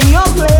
in your place.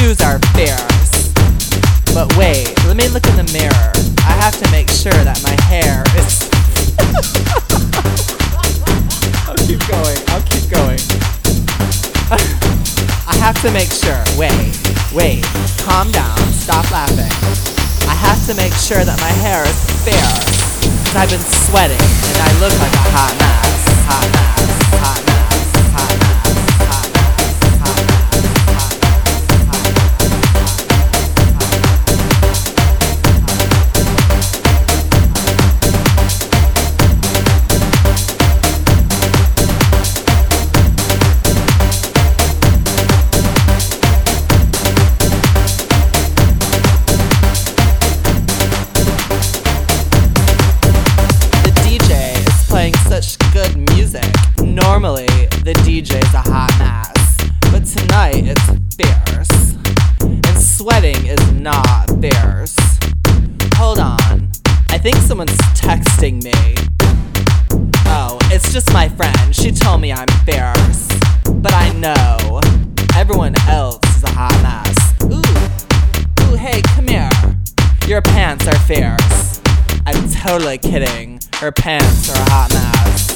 Shoes are fierce. But wait, let me look in the mirror. I have to make sure that my hair is. I'll keep going. I'll keep going. I have to make sure. Wait, wait. Calm down. Stop laughing. I have to make sure that my hair is fair. Cause I've been sweating and I look like a hot mess. Hot mess. Hot mess. Someone's texting me. Oh, it's just my friend. She told me I'm fierce. But I know everyone else is a hot mess. Ooh, ooh, hey, come here. Your pants are fierce. I'm totally kidding. Her pants are a hot mess.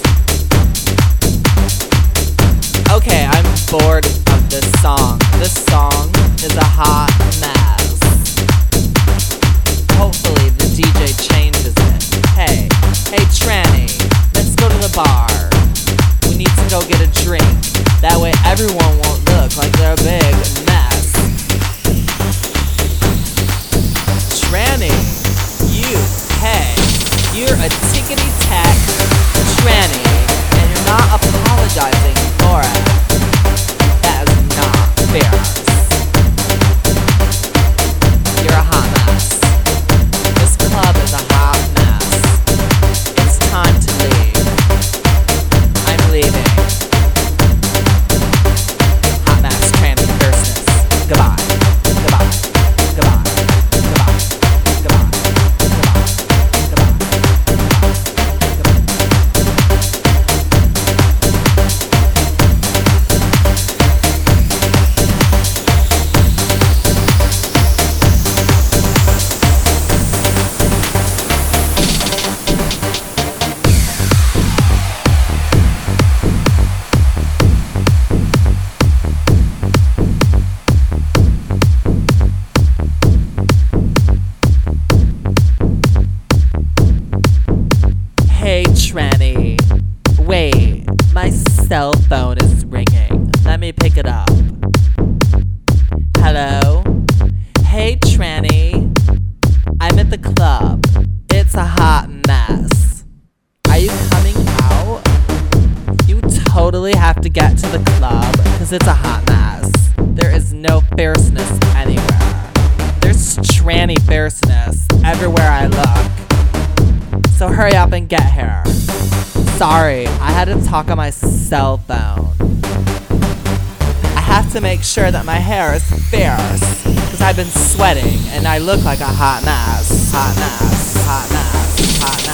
Okay, I'm bored of this song. This song is a hot mess. Hopefully DJ changes it. Hey, hey Tranny, let's go to the bar. We need to go get a drink. That way everyone won't look like they're a big mess. Tranny, you, hey, you're a tickety tack tranny, and you're not apologizing for it. That is not fair. Talk on my cell phone. I have to make sure that my hair is fierce because I've been sweating and I look like a hot mess. Hot mess. Hot mess. Hot mess.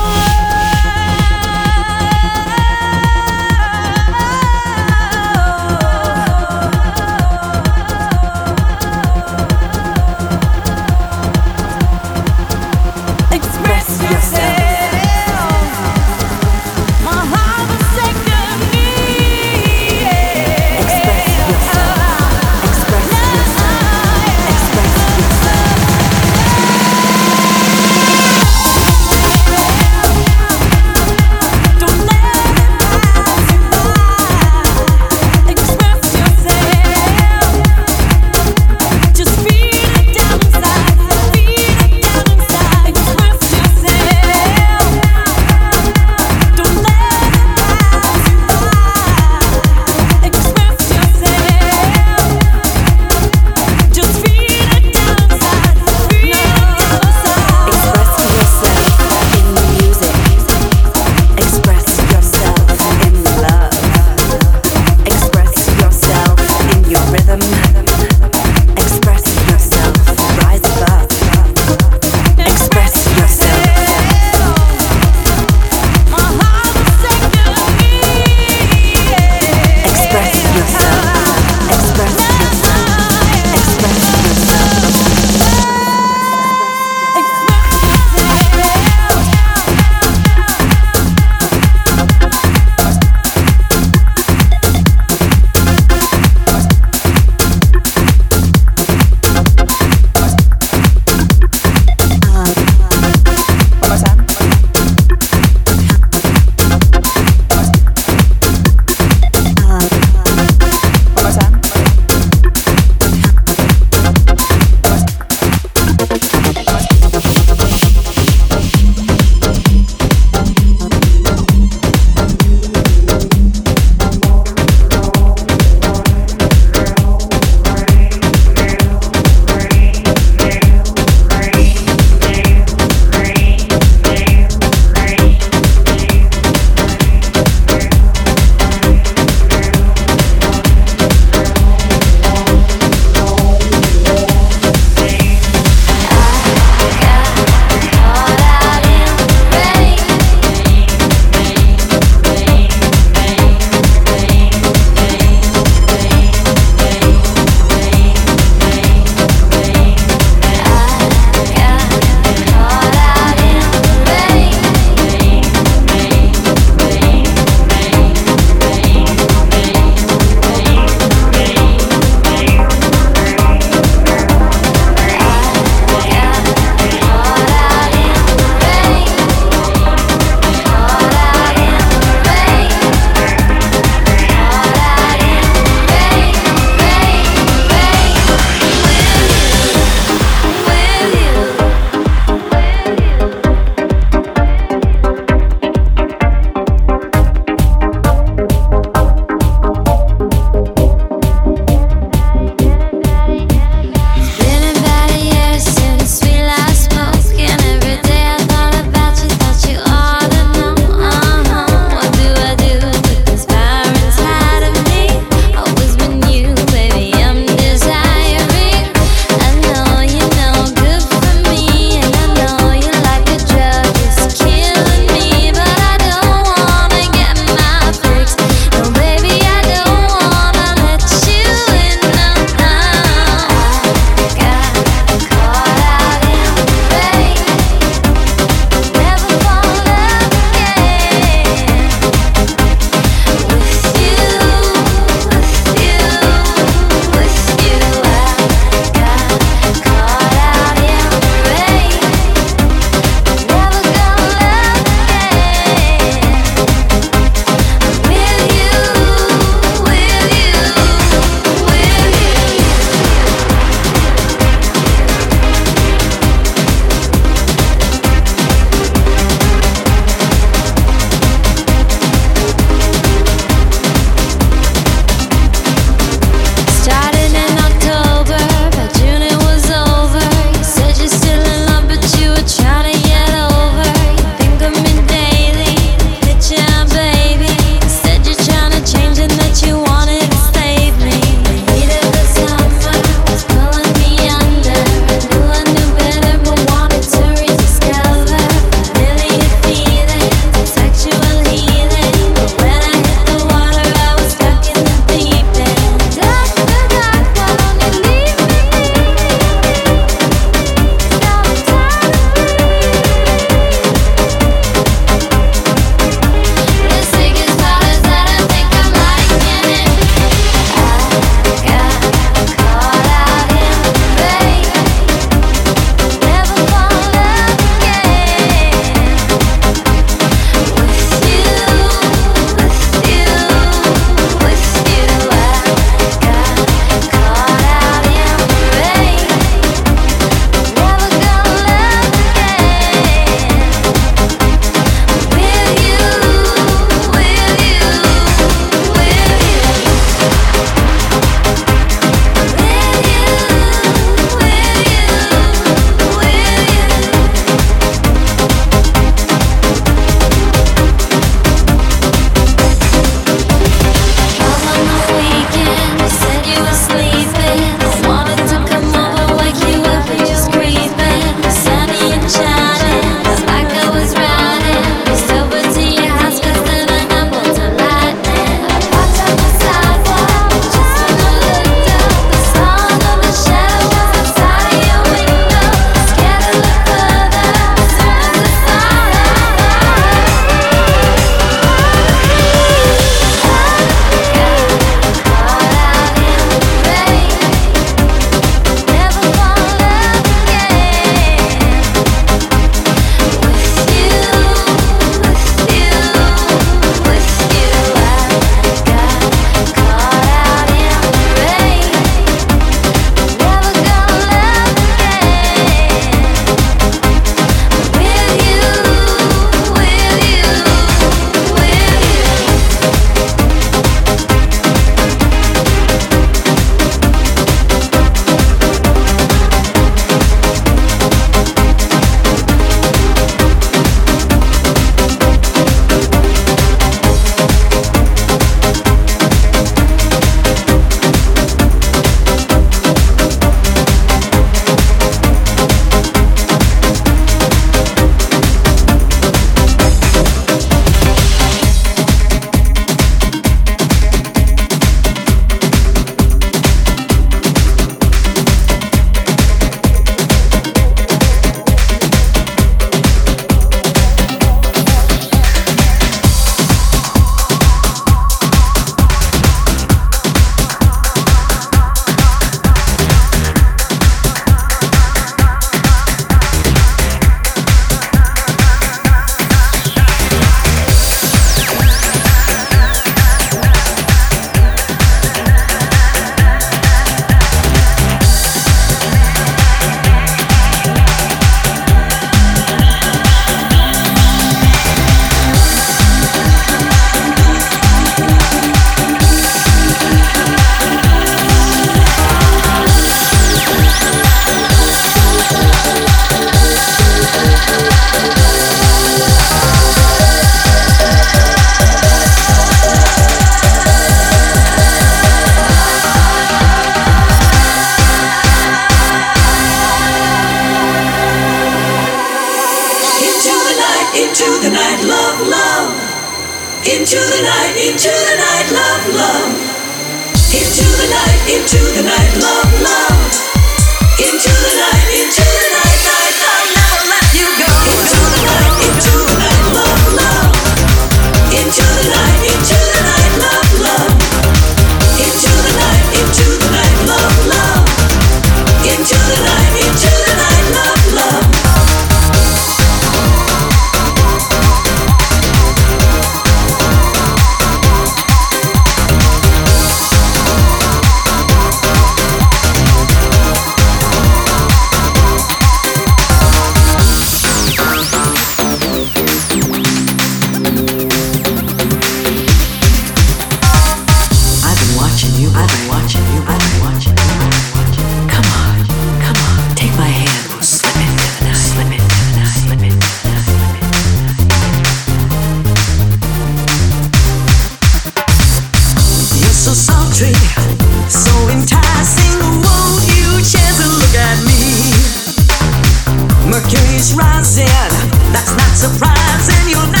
Surprising. You're